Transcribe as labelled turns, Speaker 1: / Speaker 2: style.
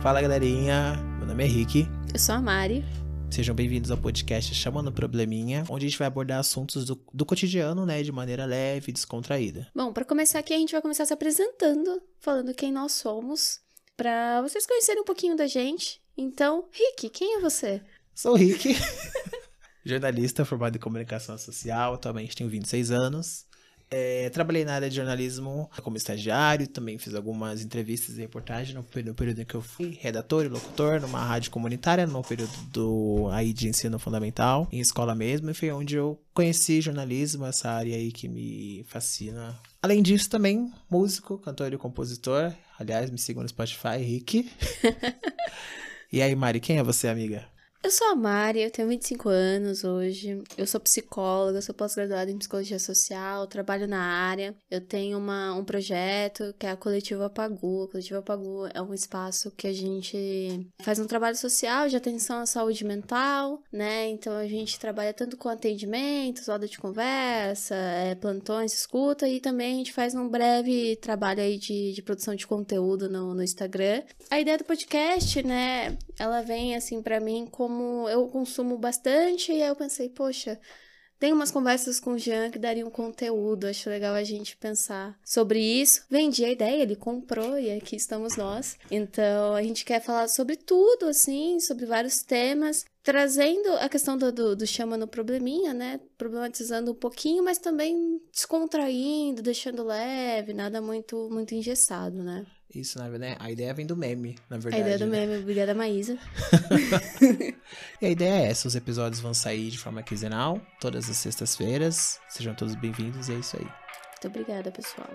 Speaker 1: Fala galerinha, meu nome é Rick.
Speaker 2: Eu sou a Mari.
Speaker 1: Sejam bem-vindos ao podcast Chamando Probleminha, onde a gente vai abordar assuntos do, do cotidiano, né, de maneira leve e descontraída.
Speaker 2: Bom, para começar aqui, a gente vai começar se apresentando, falando quem nós somos, para vocês conhecerem um pouquinho da gente. Então, Rick, quem é você?
Speaker 1: Sou o Rick, jornalista formado em comunicação social, atualmente tenho 26 anos. É, trabalhei na área de jornalismo como estagiário, também fiz algumas entrevistas e reportagens no, no período em que eu fui redator e locutor numa rádio comunitária, no período do, aí de ensino fundamental, em escola mesmo, e foi onde eu conheci jornalismo, essa área aí que me fascina. Além disso, também músico, cantor e compositor. Aliás, me sigam no Spotify, Rick. e aí, Mari, quem é você, amiga?
Speaker 2: Eu sou a Mari, eu tenho 25 anos hoje. Eu sou psicóloga, sou pós-graduada em psicologia social, trabalho na área. Eu tenho uma, um projeto que é a Coletiva Pagu. A Coletiva Pagu é um espaço que a gente faz um trabalho social de atenção à saúde mental, né? Então a gente trabalha tanto com atendimentos, roda de conversa, é, plantões, escuta e também a gente faz um breve trabalho aí de, de produção de conteúdo no, no Instagram. A ideia do podcast, né? Ela vem assim para mim com como eu consumo bastante, e aí eu pensei, poxa, tem umas conversas com o Jean que dariam conteúdo, acho legal a gente pensar sobre isso. Vendi a ideia, ele comprou e aqui estamos nós. Então a gente quer falar sobre tudo, assim, sobre vários temas, trazendo a questão do, do, do chama no probleminha, né? Problematizando um pouquinho, mas também descontraindo, deixando leve, nada muito muito engessado, né?
Speaker 1: Isso, na verdade. A ideia vem do meme, na verdade.
Speaker 2: A ideia do
Speaker 1: né?
Speaker 2: meme, obrigada, Maísa.
Speaker 1: e a ideia é essa: os episódios vão sair de forma quinzenal, todas as sextas-feiras. Sejam todos bem-vindos e é isso aí.
Speaker 2: Muito obrigada, pessoal.